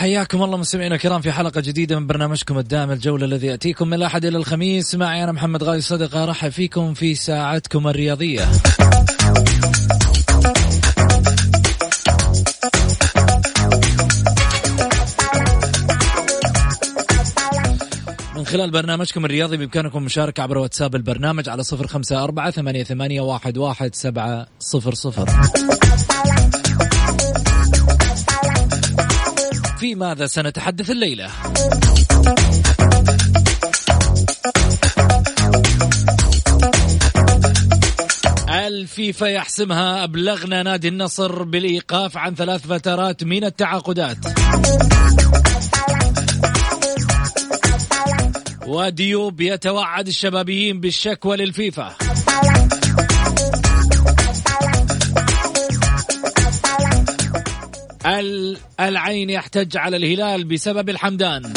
حياكم الله مستمعينا الكرام في حلقة جديدة من برنامجكم الدائم الجولة الذي يأتيكم من الأحد إلى الخميس. معي أنا محمد غالي صدقة أرحب فيكم في ساعتكم الرياضية. من خلال برنامجكم الرياضي بإمكانكم مشاركة عبر واتساب البرنامج على صفر خمسة أربعة ثمانية, ثمانية واحد, واحد سبعة صفر صفر. في ماذا سنتحدث الليلة؟ الفيفا يحسمها أبلغنا نادي النصر بالإيقاف عن ثلاث فترات من التعاقدات. وديوب يتوعد الشبابيين بالشكوى للفيفا. العين يحتج على الهلال بسبب الحمدان.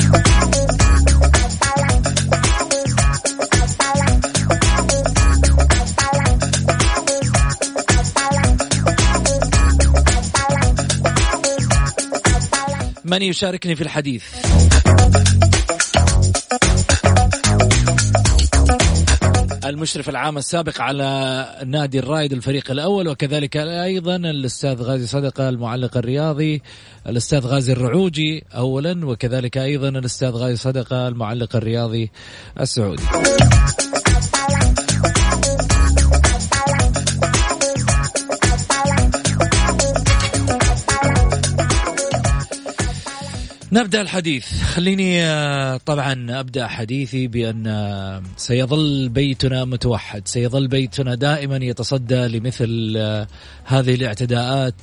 من يشاركني في الحديث؟ المشرف العام السابق على نادي الرائد الفريق الأول وكذلك أيضا الأستاذ غازي صدقة المعلق الرياضي الأستاذ غازي الرعوجي اولا وكذلك أيضا الأستاذ غازي صدقة المعلق الرياضي السعودي. نبدأ الحديث. خليني آه، طبعا أبدأ حديثي بأن آه، سيظل بيتنا متوحد. سيظل بيتنا دائما يتصدى لمثل آه، هذه الاعتداءات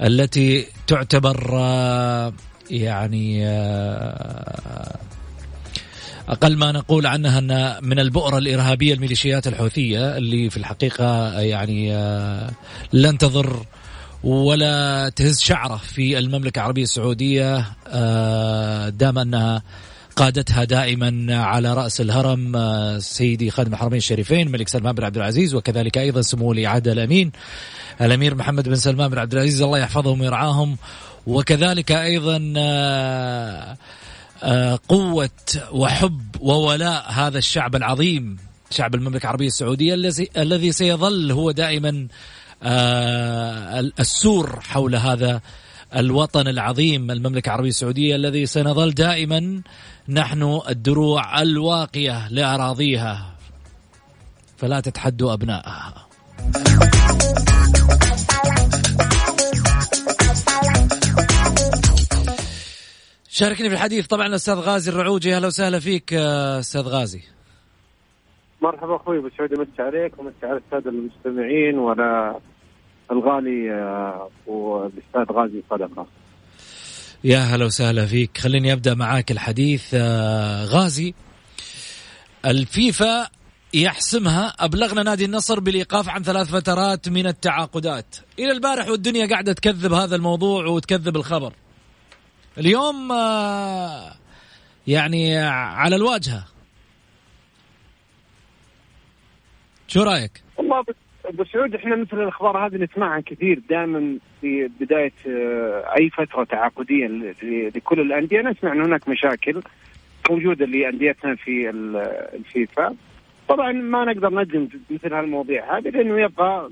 التي تعتبر يعني أقل ما نقول عنها أن من البؤره الإرهابية الميليشيات الحوثية اللي في الحقيقة يعني لن تضر ولا تهز شعره في المملكة العربية السعودية آه، دام أنها قادتها دائما على رأس الهرم آه، سيدي خادم الحرمين الشريفين الملك سلمان بن عبد العزيز وكذلك أيضا سمو ولي عهد الأمين الأمير محمد بن سلمان بن عبد العزيز الله يحفظهم ويرعاهم. وكذلك أيضا آه، قوة وحب وولاء هذا الشعب العظيم شعب المملكة العربية السعودية الذي الذي سيظل هو دائما آه، السور حول هذا الوطن العظيم المملكة العربية السعودية الذي سنظل دائما نحن الدروع الواقية لأراضيها. فلا تتحدوا أبنائها. شاركني في الحديث. طبعا الأستاذ غازي الرعوجي. أهلا وسهلا فيك آه، أستاذ غازي. مرحبا أخوي أبو سعود أمسي عليك ومسي على السادة المستمعين ولا الغالي آه، والاستاذ غازي صدقه. يا هلا وسهلا فيك. خليني أبدأ معاك الحديث آه، غازي. الفيفا يحسمها أبلغنا نادي النصر بالإيقاف عن ثلاث فترات من التعاقدات. إلى البارح والدنيا قاعدة تكذب هذا الموضوع وتكذب الخبر. اليوم آه، يعني على الواجهة. شو رأيك؟ والله ابو سعود إحنا مثل الأخبار هذه نسمعها كثير دائما في بداية آه، أي فترة تعاقديه لكل الأندية. نسمع إن هناك مشاكل موجودة لأنديتنا في الفيفا. طبعا ما نقدر نجزم مثل هالمواضيع هذه لأنه يبقى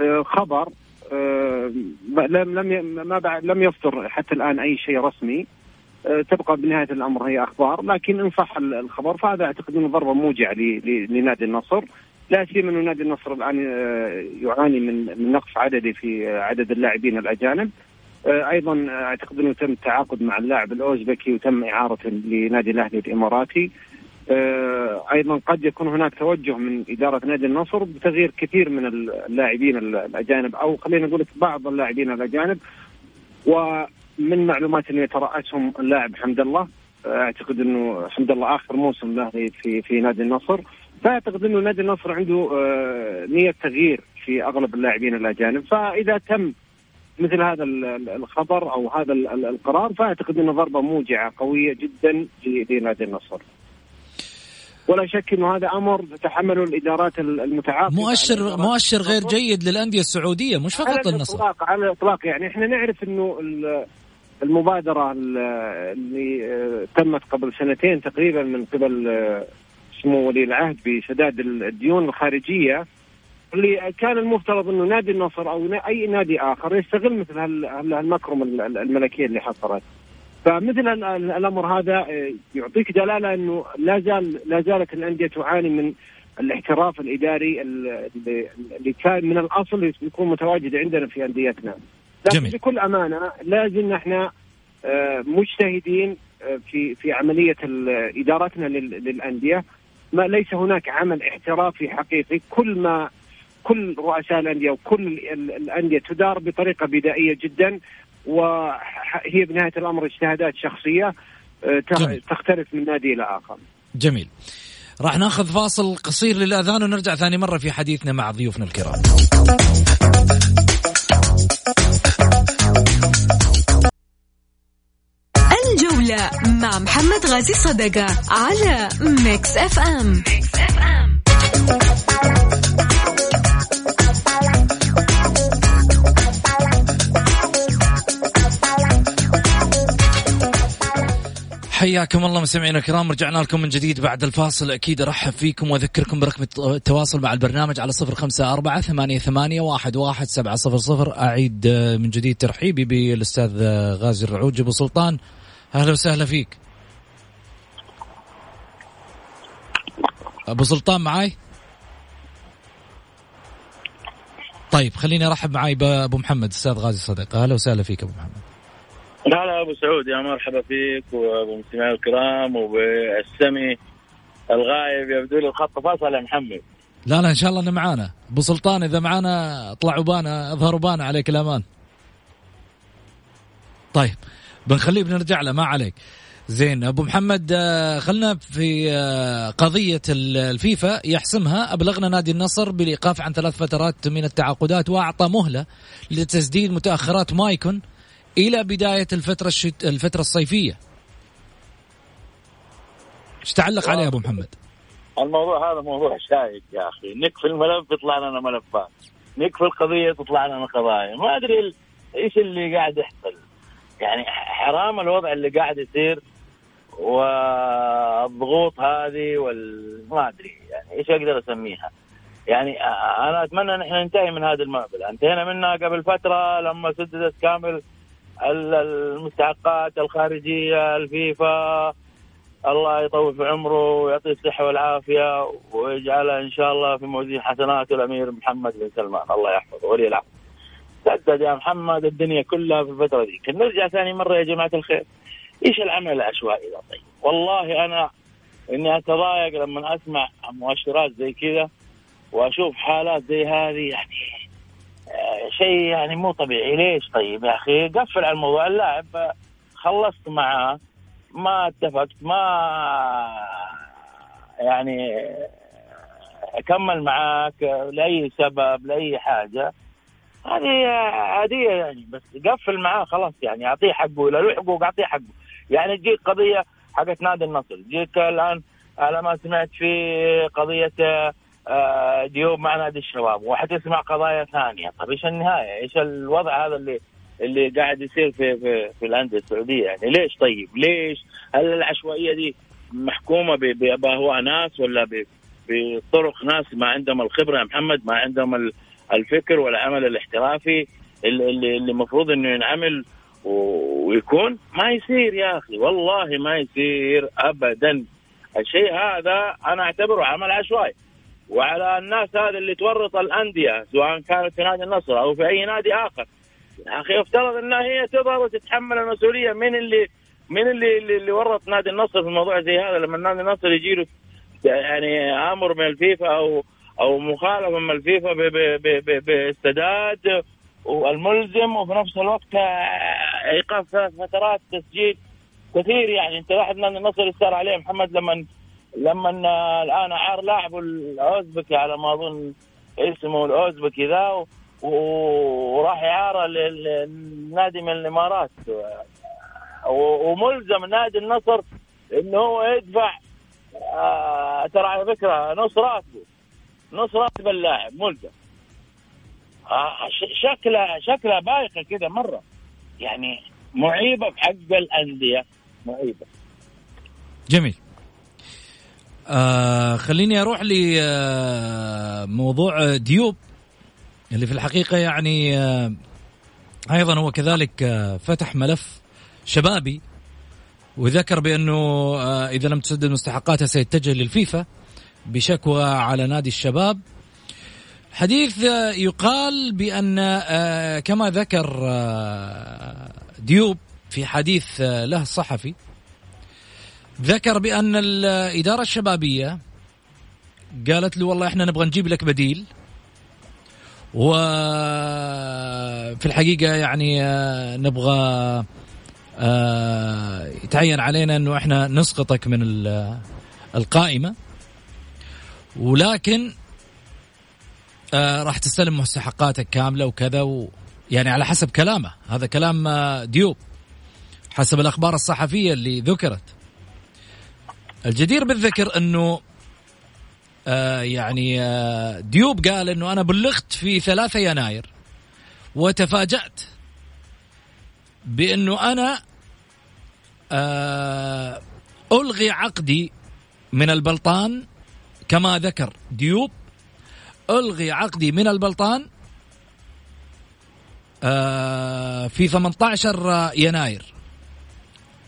آه، خبر آه، لم لم ما بعد لم يصدر حتى الآن أي شيء رسمي. تبقى بنهاية الأمر هي أخبار. لكن ان صح الخبر فهذا أعتقد إنه ضربة موجعة لنادي النصر. لا سيما انه نادي النصر الآن آه، يعاني من من نقص عددي في عدد اللاعبين الأجانب. آه، أيضا أعتقد إنه تم التعاقد مع اللاعب الأوزبكي وتم اعارته لنادي الأهلي الإماراتي. آه، أيضا قد يكون هناك توجه من إدارة نادي النصر بتغيير كثير من اللاعبين الأجانب أو خلينا نقول بعض اللاعبين الأجانب. ومن معلومات اللي يترأسهم اللاعب حمد الله. أعتقد إنه حمد الله آخر موسم له في في نادي النصر. فأعتقد إنه نادي النصر عنده آه، نية تغيير في أغلب اللاعبين الأجانب. فإذا تم مثل هذا الخبر أو هذا القرار فأعتقد انه ضربة موجعة قوية جدا لنادي النصر. ولا شك إنه هذا أمر تتحمله الإدارات المتعاقبة. مؤشر مؤشر غير جيد للأندية السعودية مش فقط للنصر على الاطلاق على الإطلاق يعني. إحنا نعرف إنه المبادرة اللي آه، تمت قبل سنتين تقريبا من قبل آه، سمو ولي العهد بسداد الديون الخارجية اللي كان المفترض إنه نادي النصر أو أي نادي آخر يستغل مثل هالمكرمه الملكية اللي حصلت. فمثل الأمر هذا آه، يعطيك دلالة إنه لا زال لا زالت الأندية تعاني من الاحتراف الإداري اللي كان من الأصل يكون متواجد عندنا في أنديتنا. لكن جميل. بكل أمانة لازم إحنا آه، مجتهدين آه، في في عملية إدارتنا للأندية ما ليس هناك عمل احترافي حقيقي كل ما كل رؤساء الأندية وكل الأندية تدار بطريقة بدائية جدا وهي بنهاية الأمر اجتهادات شخصية آه، جميل. تختلف من نادي إلى آخر. جميل. راح ناخذ فاصل قصير للأذان ونرجع ثاني مرة في حديثنا مع ضيوفنا الكرام. الجولة مع محمد غازي صدقة على ميكس اف ام. حياكم الله مستمعينا الكرام رجعنا لكم من جديد بعد الفاصل. أكيد أرحب فيكم وأذكركم برقم التواصل مع البرنامج على صفر خمسة أربعة ثمانية, ثمانية واحد, واحد سبعة صفر صفر. أعيد من جديد ترحيبي بالأستاذ غازي الرعوج أبو سلطان. أهلا وسهلا فيك. أبو سلطان معاي؟ طيب خليني أرحب معاي بأبو محمد أستاذ غازي صديق. أهلا وسهلا فيك أبو محمد. هلا أبو سعود يا مرحبا فيك وبالمستمعين الكرام وبالسمي الغايب يبدو لي الخط فاصل يا محمد. لا لا إن شاء الله إنه معانا. أبو سلطان إذا معانا أطلع وبانا أظهر وبانا عليك الأمان. طيب بنخليه بنرجع له ما عليك. زين أبو محمد آه، خلنا في آه، قضية الفيفا يحسمها. أبلغنا نادي النصر بالايقاف عن ثلاث فترات من التعاقدات وأعطى مهلة لتسديد متأخرات مايكون إلى بداية الفترة الشت... الفترة الصيفية. إيش تعلق عليه أبو محمد؟ الموضوع هذا موضوع شائك يا أخي. نكفي الملف يطلع لنا ملفات نكفي القضية تطلع لنا قضايا. ما أدري إيش اللي قاعد يحصل. يعني حرام الوضع اللي قاعد يصير والضغوط هذه وال ما أدري يعني إيش أقدر أسميها. يعني أنا أتمنى إن إحنا ننتهي من هذه المعضلة. انتهينا منها قبل فترة لما سددت كامل المستحقات الخارجية الفيفا الله يطول في عمره ويعطيه الصحة والعافية ويجعلها إن شاء الله في موازين حسنات الأمير محمد بن سلمان. الله يحفظه. ولي العهد. سدد يا محمد الدنيا كلها في الفترة دي، نرجع ثاني مرة يا جماعة الخير. إيش العمل العشوائي ده طيب؟ والله أنا إني أتضايق لما أسمع مؤشرات زي كذا وأشوف حالات زي هذه يعني شيء يعني مو طبيعي. ليش طيب يا أخي؟ قفل على الموضوع. اللاعب خلصت معاه ما اتفقت. ما يعني كمل معاك لأي سبب لأي حاجة. هذه عادية يعني بس قفل معاه خلاص يعني أعطيه حقه اذا له حقوق أعطيه حقه. يعني تجيك قضية حقت نادي النصر تجيك الآن على ما سمعت في قضية آه، ديوب مع نادي الشباب وحتسمع قضايا ثانية. طيب إيش النهاية؟ إيش الوضع هذا اللي اللي قاعد يصير في في, في الأندية السعودية؟ يعني ليش طيب؟ ليش؟ هل العشوائية دي محكومة باهواء ناس ولا بطرق ناس ما عندهم الخبرة يا محمد ما عندهم الفكر والعمل الاحترافي اللي المفروض إنه ينعمل ويكون ما يصير يا أخي والله ما يصير ابدا. الشيء هذا أنا أعتبره عمل عشوائي. وعلى الناس هذه اللي تورط الأندية سواء كانت في نادي النصر أو في أي نادي آخر. يا أخي يفترض انها هي تظهر وتتحمل المسؤولية. من اللي من اللي اللي, ورط نادي النصر في الموضوع زي هذا؟ لما نادي النصر يجي له يعني آمر من الفيفا أو أو مخالفة من الفيفا ب- ب- ب- ب- بالسداد والملزم وفي نفس الوقت إيقاف فترات تسجيل كثير يعني. أنت واحد من النصر صار عليه محمد لما لما الآن اعار لاعب الاوزبكي على ما أظن اسمه الأوزبكي ذا وراح اعاره لل- للنادي من الإمارات. وملزم نادي النصر إنه هو يدفع آه ترى على فكرة نص راتبه. نص راتب اللاعب ملزم. آه شكلها شكلها بايخة كذا مرة. يعني معيبة في حق الأندية. معيبة. جميل. آه خليني أروح لموضوع ديوب اللي في الحقيقة يعني آه أيضا هو كذلك آه فتح ملف شبابي وذكر بأنه آه إذا لم تسدد مستحقاتها سيتجه للفيفا. بشكوى على نادي الشباب. حديث يقال بأن آه كما ذكر آه ديوب في حديث آه له صحفي ذكر بأن الإدارة الشبابية قالت له والله إحنا نبغى نجيب لك بديل. وفي الحقيقة يعني نبغى يتعين علينا إنه إحنا نسقطك من ال- القائمة. ولكن آه، راح تستلم مستحقاتك كاملة وكذا و يعني على حسب كلامه. هذا كلام آه، ديوب حسب الأخبار الصحفية اللي ذكرت. الجدير بالذكر إنه آه يعني آه ديوب قال إنه أنا بلغت في 3 يناير وتفاجأت بإنه أنا آه ألغي عقدي من البلطان كما ذكر ديوب ألغي عقدي من البلطان آه في 18 يناير.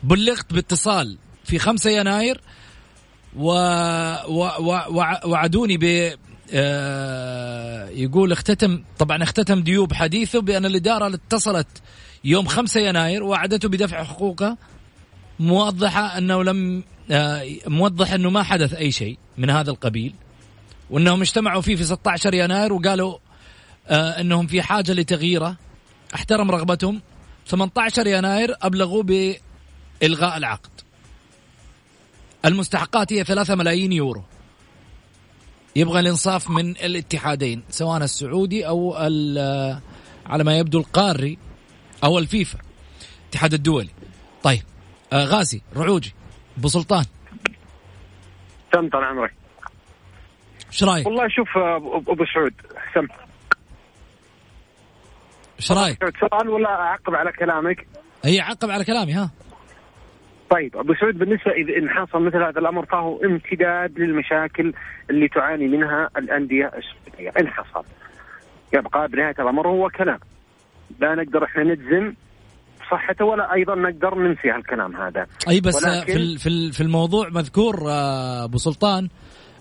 بلغت باتصال في 5 يناير و... و... و... وع- وعدوني ب آه، يقول اختتم طبعا اختتم ديوب حديثه بأن الإدارة اللي اتصلت يوم 5 يناير وعدته بدفع حقوقه موضحة أنه لم موضح إنه ما حدث أي شيء من هذا القبيل وإنهم اجتمعوا فيه في 16 يناير وقالوا آه، إنهم في حاجة لتغييره. احترم رغبتهم. 18 يناير أبلغوا بإلغاء العقد. المستحقات هي 3 ملايين يورو. يبغى الإنصاف من الاتحادين سواء السعودي أو ال- على ما يبدو القاري أو الفيفا الاتحاد الدولي. طيب آه غازي رعوجي. أبو سلطان. تم طال عمرك. إيش رأيك؟ والله شوف أبو سعود سم. إيش رأيك؟ سؤال ولا اعقب على كلامك؟ هي عقب على كلامي ها؟ طيب أبو سعود بالنسبة إذا ان حصل مثل هذا الأمر فهو امتداد للمشاكل اللي تعاني منها الأندية السعودية. ان حصل يبقى بنهاية الأمر هو كلام. لا نقدر إحنا نجزم صحته ولا أيضا نقدر ننفي هالكلام هذا. أي بس ولكن- في في ال- في الموضوع مذكور آه، أبو سلطان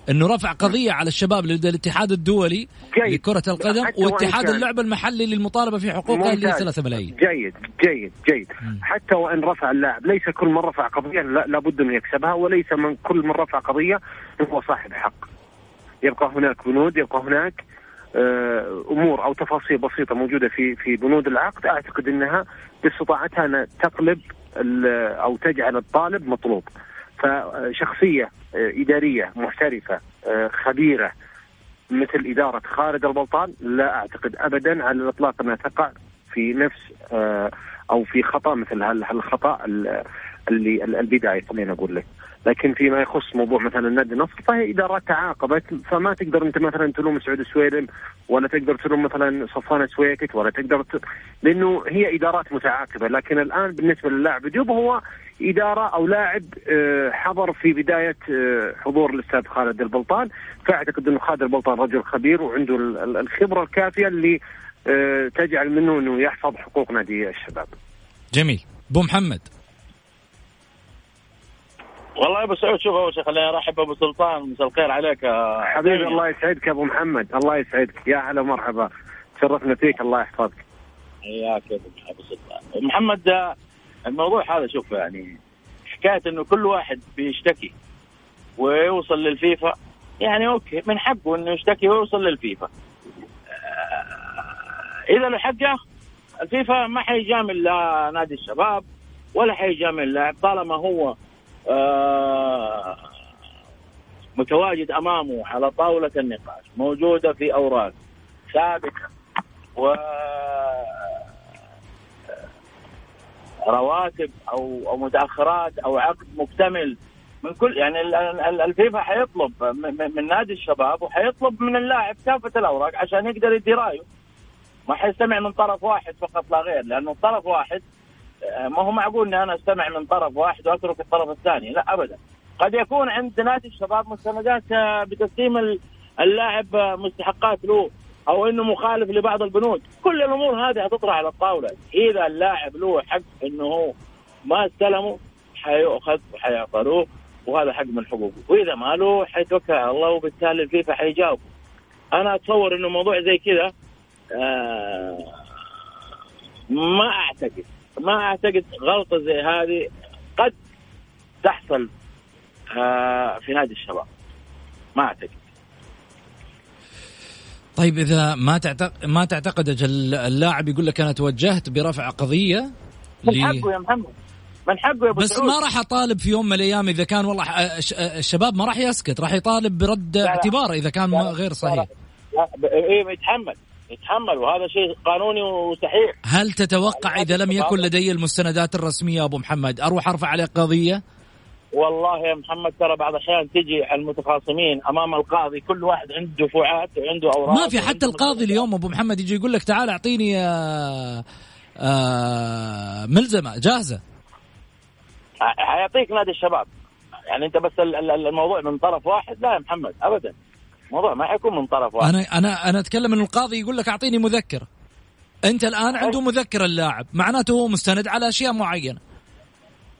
إنه رفع قضية على الشباب لدى الاتحاد الدولي جيد. لكرة القدم واتحاد اللعبه المحلي للمطالبة في حقوقها اللي هي 3 ملايين. جيد جيد جيد. حتى وإن رفع اللاعب ليس كل من رفع قضية لا- لابد انه يكسبها وليس من كل من رفع قضية هو صاحب حق. يبقى هناك بنود يبقى هناك أمور أو تفاصيل بسيطة موجودة في في بنود العقد أعتقد إنها باستطاعتها أن تقلب أو تجعل الطالب مطلوب. فشخصية آه، إدارية محترفة آه، خبيرة مثل إدارة خالد البلطان لا أعتقد أبدا على الإطلاق أنها تقع في نفس آه، أو في خطأ مثل هال- هالخطأ ال- اللي ال- البداية خلينا أقول لك. لكن فيما يخص موضوع مثلا النادي النصر فهي إدارات تعاقبت فما تقدر أنت مثلا تلوم سعود السويلم ولا تقدر تلوم مثلا صفوان سويكت ولا تقدر ت... لأنه هي إدارات متعاقبة. لكن الآن بالنسبة للاعب ديوب هو إدارة أو لاعب آه، حضر في بداية آه، حضور الأستاذ خالد البلطان. فأعتقد أنه خالد البلطان رجل خبير وعنده ال- ال- الخبرة الكافية اللي آه، تجعل منه أنه يحفظ حقوق نادي الشباب. جميل. أبو محمد. والله يا ابو سعود شوف اول شيء خليني أرحب ابو سلطان مساء الخير عليك. حبيبي الله يسعدك يا أبو محمد الله يسعدك. يا هلا مرحبا تشرفنا فيك الله يحفظك. حياك يا أبو سلطان. محمد الموضوع هذا شوف يعني حكاية إنه كل واحد بيشتكي ويوصل للفيفا. يعني okay من حقه إنه يشتكي ويوصل للفيفا. آه، إذا له ياخذ الفيفا ما حيجامل لا نادي الشباب ولا حيجامل اللاعب طالما هو متواجد أمامه على طاولة النقاش موجودة في أوراق ثابته و رواتب أو أو متأخرات أو عقد مكتمل من كل يعني الفيفا حيطلب من نادي الشباب وحيطلب من اللاعب كافة الأوراق عشان يقدر يدي رأيه. ما حيستمع من طرف واحد فقط لا غير لأنه طرف واحد آه، ما هو معقول اني أنا أستمع من طرف واحد وأترك الطرف الثاني؟ لا ابدا. قد يكون عند نادي الشباب مستندات آه، بتسليم اللاعب آه، مستحقات له أو إنه مخالف لبعض البنود. كل الأمور هذه هتطرح على الطاولة. إذا اللاعب له حق إنه هو ما استلمه حيؤخذ وحيعطروه وهذا حق من حقوقه. وإذا ما له حيتوكل على الله وبالتالي الفيفا حيجاوب أنا أتصور إنه موضوع زي كذا آه ما أعتقد. ما أعتقد غلطة زي هذه قد تحصل آه في نادي الشباب. ما أعتقد. طيب إذا ما تعتقد ما تعتقد أجل اللاعب يقول لك أنا توجهت برفع قضية من حقه يا محمد. من حقه يا أبو بس ما راح أطالب في يوم من الأيام إذا كان والله الشباب ما راح يسكت راح يطالب برد اعتبار إذا كان لا غير صحيح. لا. إيه يتحمل. يتحمل وهذا شيء قانوني وصحيح. هل تتوقع إذا لم يكن لدي المستندات الرسمية أبو محمد أروح أرفع عليه قضية؟ والله يا محمد ترى بعض الأحيان تجي المتخاصمين أمام القاضي كل واحد عنده دفوعات وعنده أوراق ما في حتى القاضي اليوم أبو محمد يجي يقول لك تعال أعطيني آآ آآ ملزمة جاهزة. حيعطيك نادي الشباب. يعني أنت بس الموضوع من طرف واحد لا يا محمد ابدا. الموضوع ما حيكون من طرف واحد. أنا أنا أنا أتكلم إن القاضي يقول لك أعطيني مذكره أنت الآن عنده مذكره اللاعب. معناته هو مستند على أشياء معينة.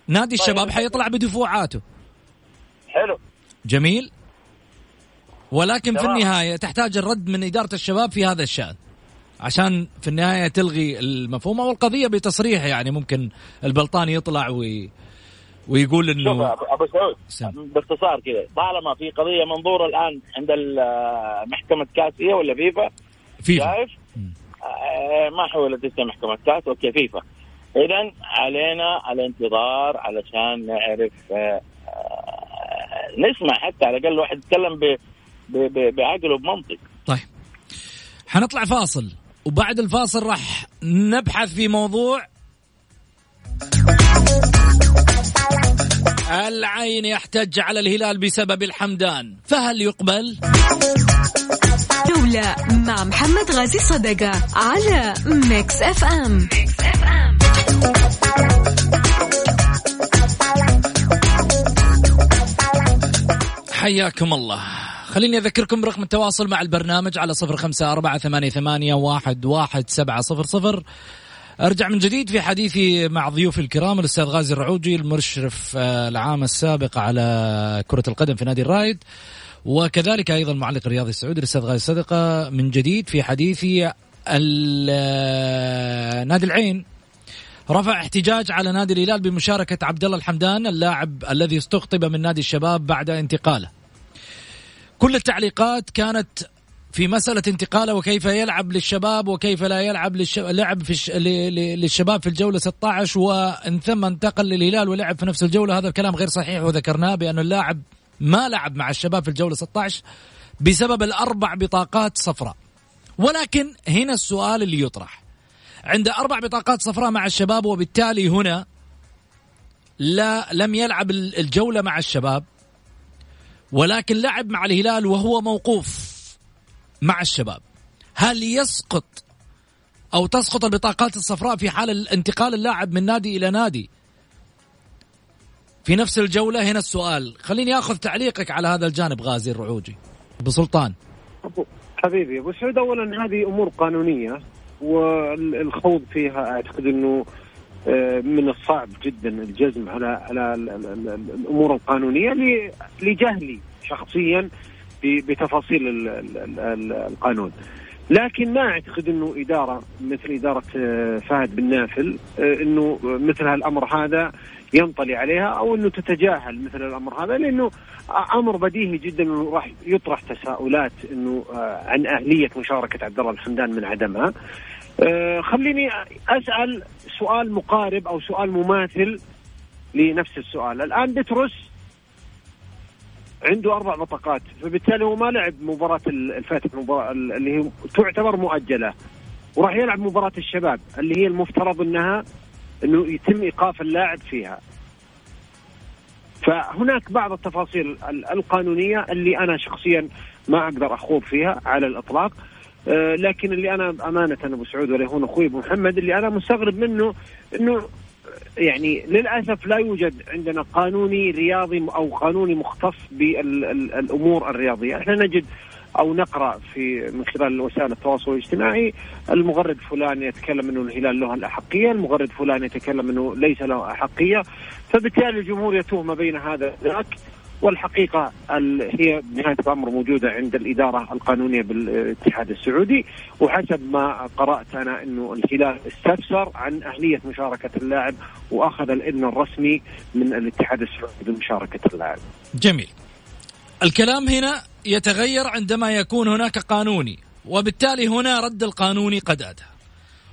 نادي طيب. الشباب حيطلع بدفوعاته. حلو. جميل. ولكن تمام. في النهاية تحتاج الرد من إدارة الشباب في هذا الشأن. عشان في النهاية تلغي المفهوم أو القضية بتصريح يعني ممكن البلطاني يطلع و ي ويقول إنه أبو سعود باختصار كذا طالما في قضية منظورة الآن عند محكمة كاسيه ولا فيفا؟ فيفا. شايف؟ آه ما حولت اسمها محكمة كاس okay فيفا. اذا علينا الانتظار علشان نعرف آه آه نسمع حتى على الأقل الواحد يتكلم بعقل وبمنطق طيب. حنطلع فاصل وبعد الفاصل راح نبحث في موضوع العين يحتج على الهلال بسبب الحمدان فهل يقبل؟ جولة مع محمد غازي صدقة على ميكس اف ام. حياكم الله. خليني أذكركم برقم التواصل مع البرنامج على صفر خمسة أربعة ثمانية, ثمانية واحد, واحد سبعة صفر صفر. أرجع من جديد في حديثي مع ضيوفي الكرام الأستاذ غازي الرعوجي المشرف آه، العام السابق على كرة القدم في نادي الرايد وكذلك أيضا المعلق الرياضي السعودي الأستاذ غازي صدقة من جديد في حديثي آه، نادي العين رفع احتجاج على نادي الهلال بمشاركة عبد الله الحمدان اللاعب الذي استقطب من نادي الشباب بعد انتقاله. كل التعليقات كانت في مسألة انتقاله وكيف يلعب للشباب وكيف لا يلعب للش... لعب في الش... للشباب في الجولة 16 وإن ثم انتقل للهلال ولعب في نفس الجولة. هذا الكلام غير صحيح وذكرناه بأن اللاعب ما لعب مع الشباب في الجولة 16 بسبب الأربع بطاقات صفراء. ولكن هنا السؤال اللي يطرح. عند أربع بطاقات صفراء مع الشباب وبالتالي هنا لا لم يلعب الجولة مع الشباب ولكن لعب مع الهلال وهو موقوف. مع الشباب. هل يسقط أو تسقط البطاقات الصفراء في حال انتقال اللاعب من نادي إلى نادي؟ في نفس الجولة هنا السؤال. خليني آخذ تعليقك على هذا الجانب غازي الرعوجي. أبو سلطان. حبيبي أبو سعود اولا هذه أمور قانونية والخوض فيها أعتقد إنه آه، من الصعب جدا الجزم على على الأمور القانونية لجهلي شخصيا. بتفاصيل القانون لكن ما أعتقد إنه إدارة مثل إدارة آه، فهد بن نافل آه، إنه مثل هالأمر هذا ينطلي عليها أو إنه تتجاهل مثل الأمر هذا لأنه أمر بديهي جدا إنه راح يطرح تساؤلات إنه آه، عن أهلية مشاركة عبد الله الحمدان من عدمها. خليني أسأل سؤال مقارب أو سؤال مماثل لنفس السؤال، الآن بتروس عنده أربع بطاقات فبالتالي هو ما لعب مباراة الفتح مباراة اللي هي تعتبر مؤجلة وراح يلعب مباراة الشباب اللي هي المفترض إنها إنه يتم إيقاف اللاعب فيها. فهناك بعض التفاصيل القانونية اللي أنا شخصيا ما أقدر أخوض فيها على الإطلاق آه، لكن اللي أنا أمانة أبو سعود ولا هون أخوي أبو محمد اللي أنا مستغرب منه إنه يعني للأسف لا يوجد عندنا قانوني رياضي أو قانوني مختص بالأمور الرياضية، إحنا نجد أو نقرأ في من خلال وسائل التواصل الاجتماعي المغرد فلان يتكلم أنه الهلال له الأحقية، المغرد فلان يتكلم أنه ليس له أحقية، فبالتالي الجمهور يتوه ما بين هذا وذاك. والحقيقة هي نهاية الأمر موجودة عند الإدارة القانونية بالاتحاد السعودي وحسب ما قرأت أنا أنه الهلال استفسر عن أهلية مشاركة اللاعب وأخذ الإذن الرسمي من الاتحاد السعودي بمشاركة اللاعب. جميل. الكلام هنا يتغير عندما يكون هناك قانوني وبالتالي هنا رد القانوني قد أتى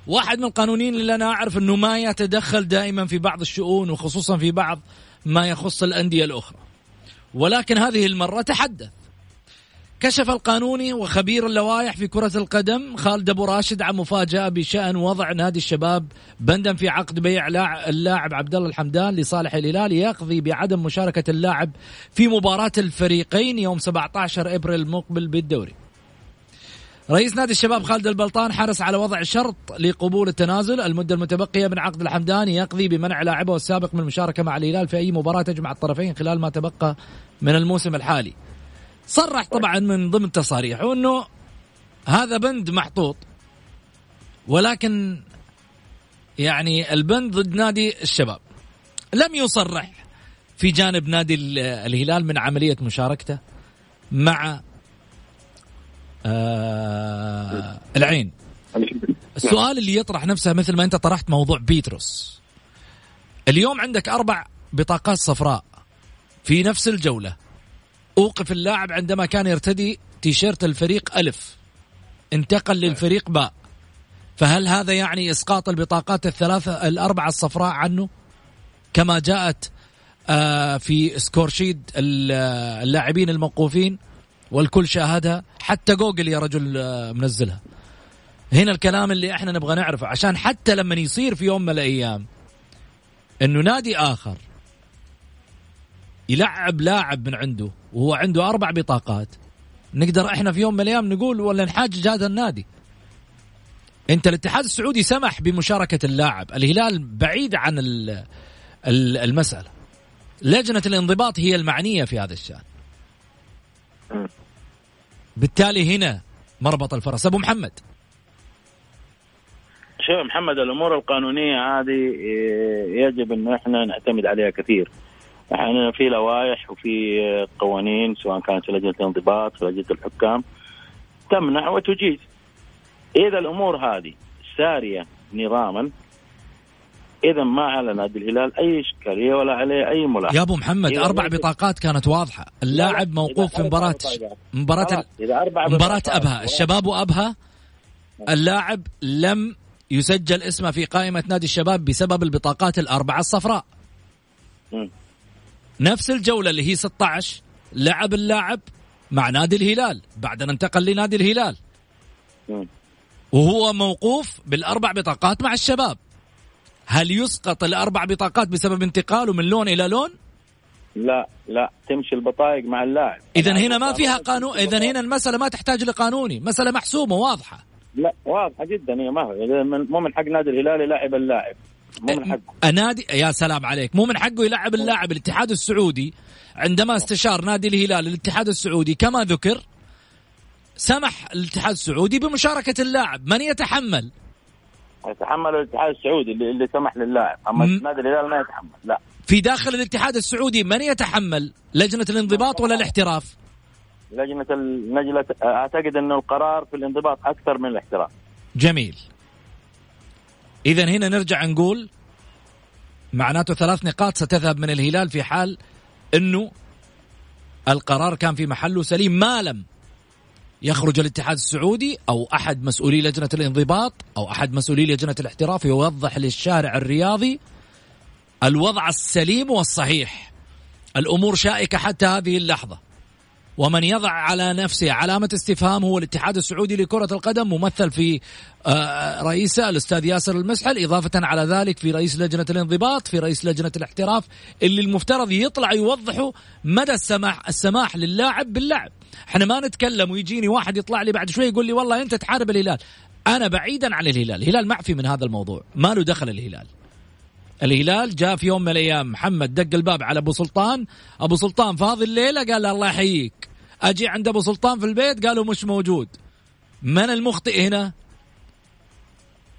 واحد من القانونيين اللي أنا أعرف أنه ما يتدخل دائما في بعض الشؤون وخصوصا في بعض ما يخص الأندية الأخرى. ولكن هذه المرة تحدث كشف القانوني وخبير اللوائح في كرة القدم خالد أبو راشد عن مفاجأة بشأن وضع نادي الشباب بندا في عقد بيع اللاعب عبد الله الحمدان لصالح الهلال يقضي بعدم مشاركة اللاعب في مباراة الفريقين يوم 17 إبريل المقبل بالدوري. رئيس نادي الشباب خالد البلطان حرص على وضع شرط لقبول التنازل المدة المتبقية من عقد الحمدان يقضي بمنع لاعبه السابق من المشاركة مع الهلال في أي مباراة تجمع الطرفين خلال ما تبقى من الموسم الحالي. صرح طبعا من ضمن تصاريحه أنه هذا بند محطوط ولكن يعني البند ضد نادي الشباب. لم يصرح في جانب نادي الهلال من عملية مشاركته مع آه العين. السؤال اللي يطرح نفسه مثل ما أنت طرحت موضوع بيتروس. اليوم عندك أربع بطاقات صفراء. في نفس الجولة. أوقف اللاعب عندما كان يرتدي تيشيرت الفريق ألف. انتقل للفريق باء. فهل هذا يعني إسقاط البطاقات الثلاثة الأربعة الصفراء عنه؟ كما جاءت آه في score sheet اللاعبين الموقوفين والكل شاهدها حتى جوجل يا رجل آه، منزلها. هنا الكلام اللي إحنا نبغى نعرفه عشان حتى لما يصير في يوم من الأيام إنه نادي آخر يلعب لاعب من عنده وهو عنده أربع بطاقات. نقدر إحنا في يوم من الأيام نقول ولا نحاجج هذا النادي. أنت الاتحاد السعودي سمح بمشاركة اللاعب. الهلال بعيد عن المسألة. لجنة الانضباط هي المعنية في هذا الشأن. بالتالي هنا مربط الفرس. أبو محمد. شوف محمد الأمور القانونية هذه إيه، يجب إنه إحنا نعتمد عليها كثير. إحنا في لوائح وفي قوانين سواء كانت في لجنة الانضباط في لجنة الحكام تمنع وتجيز. إذا الأمور هذه سارية نظاما إذا ما على نادي الهلال أي إشكالية ولا عليه أي ملاحظة. يا أبو محمد أربع بطاقات كانت واضحة. اللاعب موقوف في مباراه مباراة مباراة أبها. الشباب وأبها اللاعب لم يسجل اسمه في قائمة نادي الشباب بسبب البطاقات الأربعة الصفراء. نفس الجولة اللي هي 16 لعب اللاعب مع نادي الهلال بعد أن انتقل لنادي الهلال. وهو موقوف بالأربع بطاقات مع الشباب. هل يسقط الأربع بطاقات بسبب انتقاله من لون إلى لون؟ لا لا تمشي البطايق مع اللاعب. إذا هنا ما فيها قانون إذا هنا المسألة ما تحتاج لقانوني مسألة محسومة واضحة. لا واضحة جدا هي ما هو. مو من حق نادي الهلال يلعب اللاعب. مو من حقه. نادي يا سلام عليك. مو من حقه يلعب اللاعب الاتحاد السعودي. عندما استشار نادي الهلال الاتحاد السعودي كما ذكر سمح الاتحاد السعودي بمشاركة اللاعب. من يتحمل؟ يتحمل الاتحاد السعودي اللي, اللي سمح للاعب. أما نادي الهلال ما يتحمل لا. في داخل الاتحاد السعودي من يتحمل؟ لجنة الانضباط ولا الاحتراف؟ لجنة اللجنه أعتقد إنه القرار في الانضباط أكثر من الاحتراف. جميل. اذا هنا نرجع نقول معناته ثلاث نقاط ستذهب من الهلال في حال إنه القرار كان في محله سليم ما لم يخرج الاتحاد السعودي أو أحد مسؤولي لجنة الانضباط أو أحد مسؤولي لجنة الاحتراف يوضح للشارع الرياضي الوضع السليم والصحيح. الأمور شائكة حتى هذه اللحظة. ومن يضع على نفسه علامة استفهام هو الاتحاد السعودي لكرة القدم ممثل في آه، رئيسه الأستاذ ياسر المسحل إضافة على ذلك في رئيس لجنة الانضباط في رئيس لجنة الاحتراف اللي المفترض يطلع يوضحوا مدى السماح السماح للاعب باللعب. إحنا ما نتكلم ويجيني واحد يطلع لي بعد شوي يقول لي والله أنت تحارب الهلال. أنا بعيدا عن الهلال الهلال معفي من هذا الموضوع ما له دخل الهلال. الهلال جاء في يوم من الأيام. محمد دق الباب على أبو سلطان. أبو سلطان فاضي الليلة قال له الله يحييك. أجي عند أبو سلطان في البيت قالوا مش موجود. من المخطئ هنا؟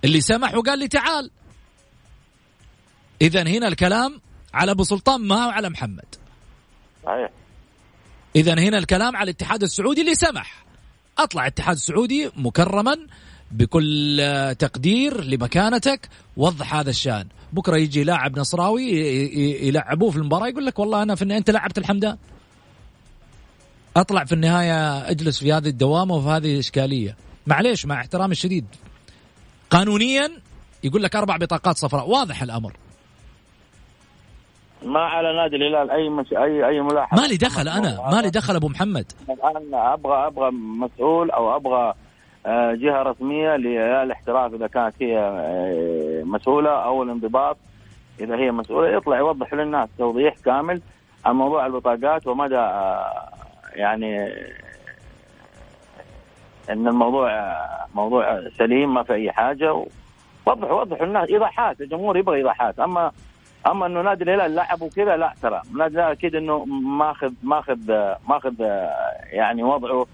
اللي سمح وقال لي تعال. اذا هنا الكلام على أبو سلطان ما هو على محمد. اذا هنا الكلام على الاتحاد السعودي اللي سمح. أطلع الاتحاد السعودي مكرما بكل تقدير لمكانتك. وضح هذا الشأن. بكره يجي لاعب نصراوي يلعبوه في المباراة يقول لك والله أنا في أنت لعبت الحمدان. أطلع في النهاية أجلس في هذه الدوامة وفي هذه الاشكاليه معليش مع احترامي الشديد. قانونيا يقول لك أربع بطاقات صفراء. واضح الأمر. ما على نادي الهلال أي مش أي أي ملاحظة؟ ما لي دخل أنا. ما لي دخل أبو محمد. الان أبغى أبغى مسؤول أو أبغى جهة رسمية للاحتراف إذا كانت هي آه، مسؤولة أو الانضباط. إذا هي مسؤولة يطلع يوضح للناس توضيح كامل عن موضوع البطاقات ومدى آه، يعني إن الموضوع موضوع سليم ما في أي حاجة. وضح وضح الناس إيضاحات الجمهور يبغى إيضاحات. أما أما إنه نادي الهلال لعب وكذا لا ترى. نادي الهلال أكيد إنه ماخذ ماخذ ماخذ يعني وضعه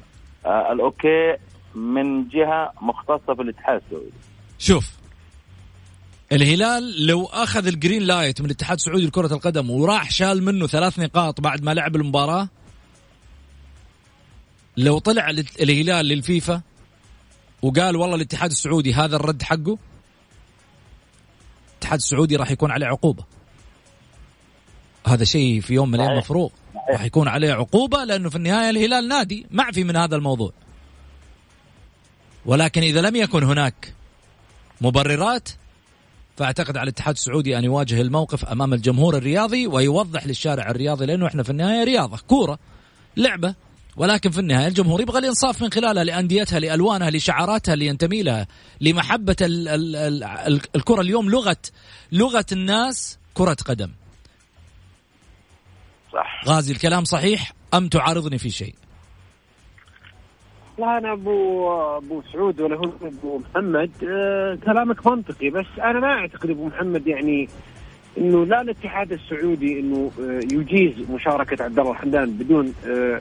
ال okay. من جهة مختصة في الاتحاد السعودي. شوف الهلال لو أخذ ال green light من الاتحاد السعودي لكرة القدم وراح شال منه ثلاث نقاط بعد ما لعب المباراة لو طلع الهلال للفيفا وقال والله الاتحاد السعودي هذا الرد حقه الاتحاد السعودي راح يكون عليه عقوبة. هذا شيء في يوم من الأيام مفروغ. راح يكون عليه عقوبة لأنه في النهاية الهلال نادي معفي من هذا الموضوع. ولكن إذا لم يكن هناك مبررات فأعتقد على الاتحاد السعودي أن يواجه الموقف أمام الجمهور الرياضي ويوضح للشارع الرياضي لأنه إحنا في النهاية رياضة كورة لعبة. ولكن في النهاية الجمهور يبغى الإنصاف من خلالها لأنديتها لألوانها لشعاراتها اللي ينتمي لها لمحبه ال ال ال الكرة اليوم لغة لغة الناس كرة قدم. صح. غازي الكلام صحيح أم تعارضني في شيء؟ لا أنا أبو أبو سعود ولا هو أبو محمد. آه كلامك منطقي بس أنا ما أعتقد أبو محمد يعني إنه لا الاتحاد السعودي إنه آه يجيز مشاركة عبد الله الحمدان بدون آه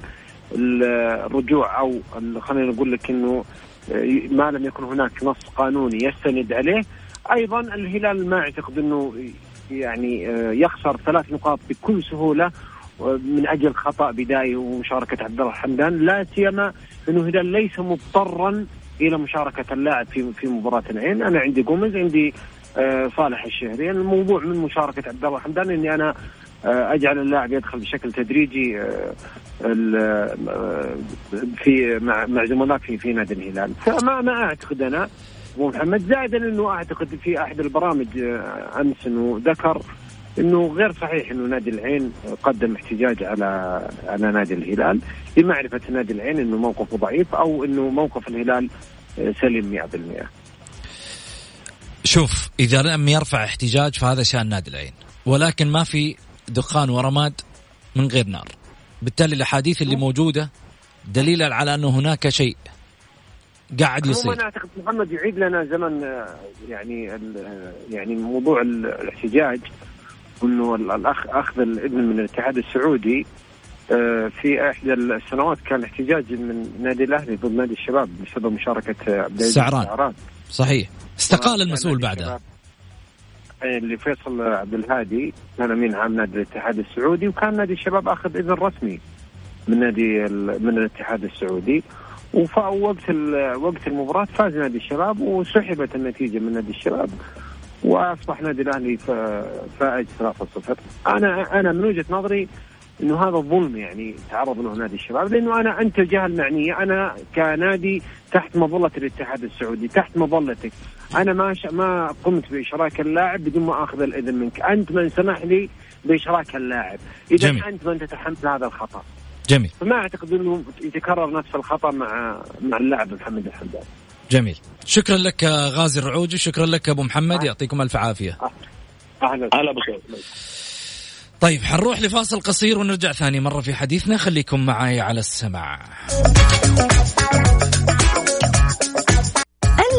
الرجوع أو خلينا نقول لك إنه آه، ما لم يكن هناك نص قانوني يستند عليه. أيضا الهلال ما أعتقد إنه يعني يخسر ثلاث نقاط بكل سهولة من أجل خطأ بدائي ومشاركة عبد الله الحمدان. لا سيما إنه الهلال ليس مضطرا إلى مشاركة اللاعب في في مباراة العين أنا عندي جوميز عندي آه، صالح الشهري. الموضوع من مشاركة عبد الله الحمدان إني أنا آه، أجعل اللاعب يدخل بشكل تدريجي آه، في مع مع زملاء في في نادي الهلال. فما ما أعتقد أنا أبو محمد زائدا إنه أعتقد في أحد البرامج أمس إنه ذكر إنه غير صحيح إنه نادي العين قدم احتجاج على على نادي الهلال لمعرفه نادي العين إنه موقفه ضعيف أو إنه موقف الهلال سليم 100% شوف إذا لم يرفع احتجاج فهذا شأن نادي العين. ولكن ما في دخان ورماد من غير نار. بالتالي الأحاديث اللي موجودة دليلا على أنه هناك شيء قاعد يصير. أنا أعتقد محمد يعيد لنا زمن يعني يعني موضوع الاحتجاج. أنه الاخ أخذ الاذن من الاتحاد السعودي آه، في إحدى السنوات كان احتجاج من نادي الأهلي ضد نادي الشباب بسبب مشاركة عبد السعران صحيح. استقال المسؤول بعدها اللي فيصل عبد الهادي كان أمين عام نادي الاتحاد السعودي وكان نادي الشباب أخذ إذن رسمي من نادي من الاتحاد السعودي. ووقت وقت المباراة فاز نادي الشباب وسحبت النتيجة من نادي الشباب. واصبح نادي الاهلي فائز 3-0 أنا أنا من وجهة نظري إنه هذا ظلم يعني تعرض له نادي الشباب لأنه أنا أنت الجهة المعنية. أنا كنادي تحت مظلة الاتحاد السعودي تحت مظلتك. أنا ما ش... ما قمت بإشراك اللاعب بدون ما أخذ الإذن منك. أنت من سمح لي بإشراك اللاعب. إذا جميل. أنت من تتحمل هذا الخطأ. جميل. فما أعتقد أنه يتكرر نفس الخطأ مع مع اللاعب محمد الحمدان جميل. شكرا لك غازي الرعوجي شكرا لك أبو محمد يعطيكم ألف عافية. أهلا. أهلا طيب حنروح لفاصل قصير ونرجع ثاني مرة في حديثنا. خليكم معي على السمع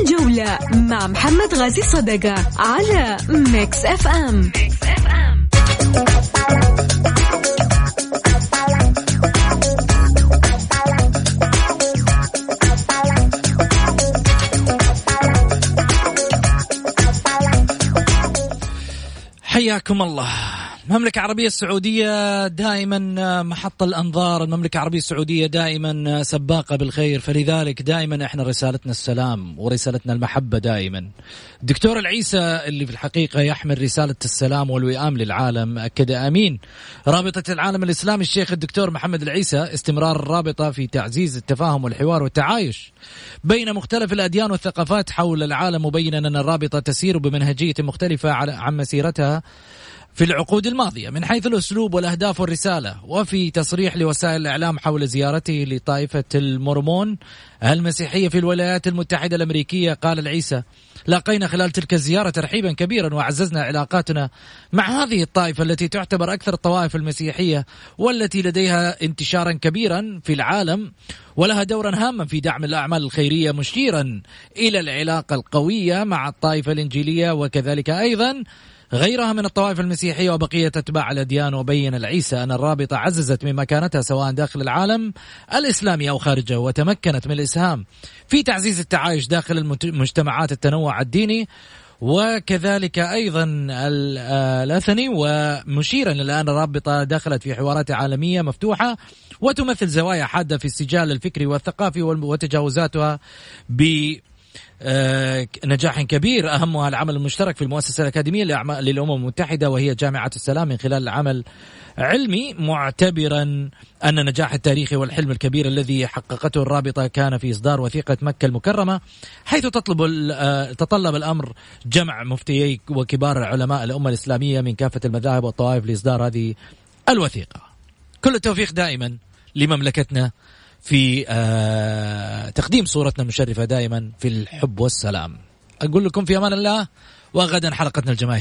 الجولة مع محمد غازي صدقة على ميكس اف ام, ميكس أف أم. حياكم الله. المملكة العربية السعودية دائما محط الأنظار. المملكة العربية السعودية دائما سباقة بالخير. فلذلك دائما إحنا رسالتنا السلام ورسالتنا المحبة دائما. الدكتور العيسى اللي في الحقيقة يحمل رسالة السلام والوئام للعالم أكد أمين. رابطة العالم الإسلامي الشيخ الدكتور محمد العيسى استمرار الرابطة في تعزيز التفاهم والحوار والتعايش بين مختلف الأديان والثقافات حول العالم. مبينا أن الرابطة تسير بمنهجية مختلفة عن مسيرتها في العقود الماضية من حيث الأسلوب والأهداف والرسالة وفي تصريح لوسائل الإعلام حول زيارته لطائفة المورمون المسيحية في الولايات المتحدة الأمريكية قال العيسى لاقينا خلال تلك الزيارة ترحيبا كبيرا وعززنا علاقاتنا مع هذه الطائفة التي تعتبر أكثر الطوائف المسيحية والتي لديها انتشارا كبيرا في العالم ولها دورا هاما في دعم الأعمال الخيرية مشيرا إلى العلاقة القوية مع الطائفة الإنجيلية وكذلك أيضا غيرها من الطوائف المسيحية وبقية أتباع الأديان وبين العيسى أن الرابطة عززت من مكانتها سواء داخل العالم الإسلامي أو خارجه وتمكنت من الإسهام في تعزيز التعايش داخل المجتمعات التنوع الديني وكذلك أيضا الأثني ومشيرا الان الرابطة دخلت في حوارات عالمية مفتوحة وتمثل زوايا حادة في السجال الفكري والثقافي وتجاوزاتها ب آه، نجاح كبير أهمها العمل المشترك في المؤسسة الأكاديمية للأمم المتحدة وهي جامعة السلام من خلال العمل علمي معتبرا أن النجاح التاريخي والحلم الكبير الذي حققته الرابطة كان في إصدار وثيقة مكة المكرمة حيث تطلب آه، تطلب الأمر جمع مفتيي وكبار علماء الأمة الإسلامية من كافة المذاهب والطوائف لإصدار هذه الوثيقة. كل التوفيق دائما لمملكتنا في آه تقديم صورتنا المشرفة دائما في الحب والسلام. أقول لكم في أمان الله وغدا حلقتنا الجماهير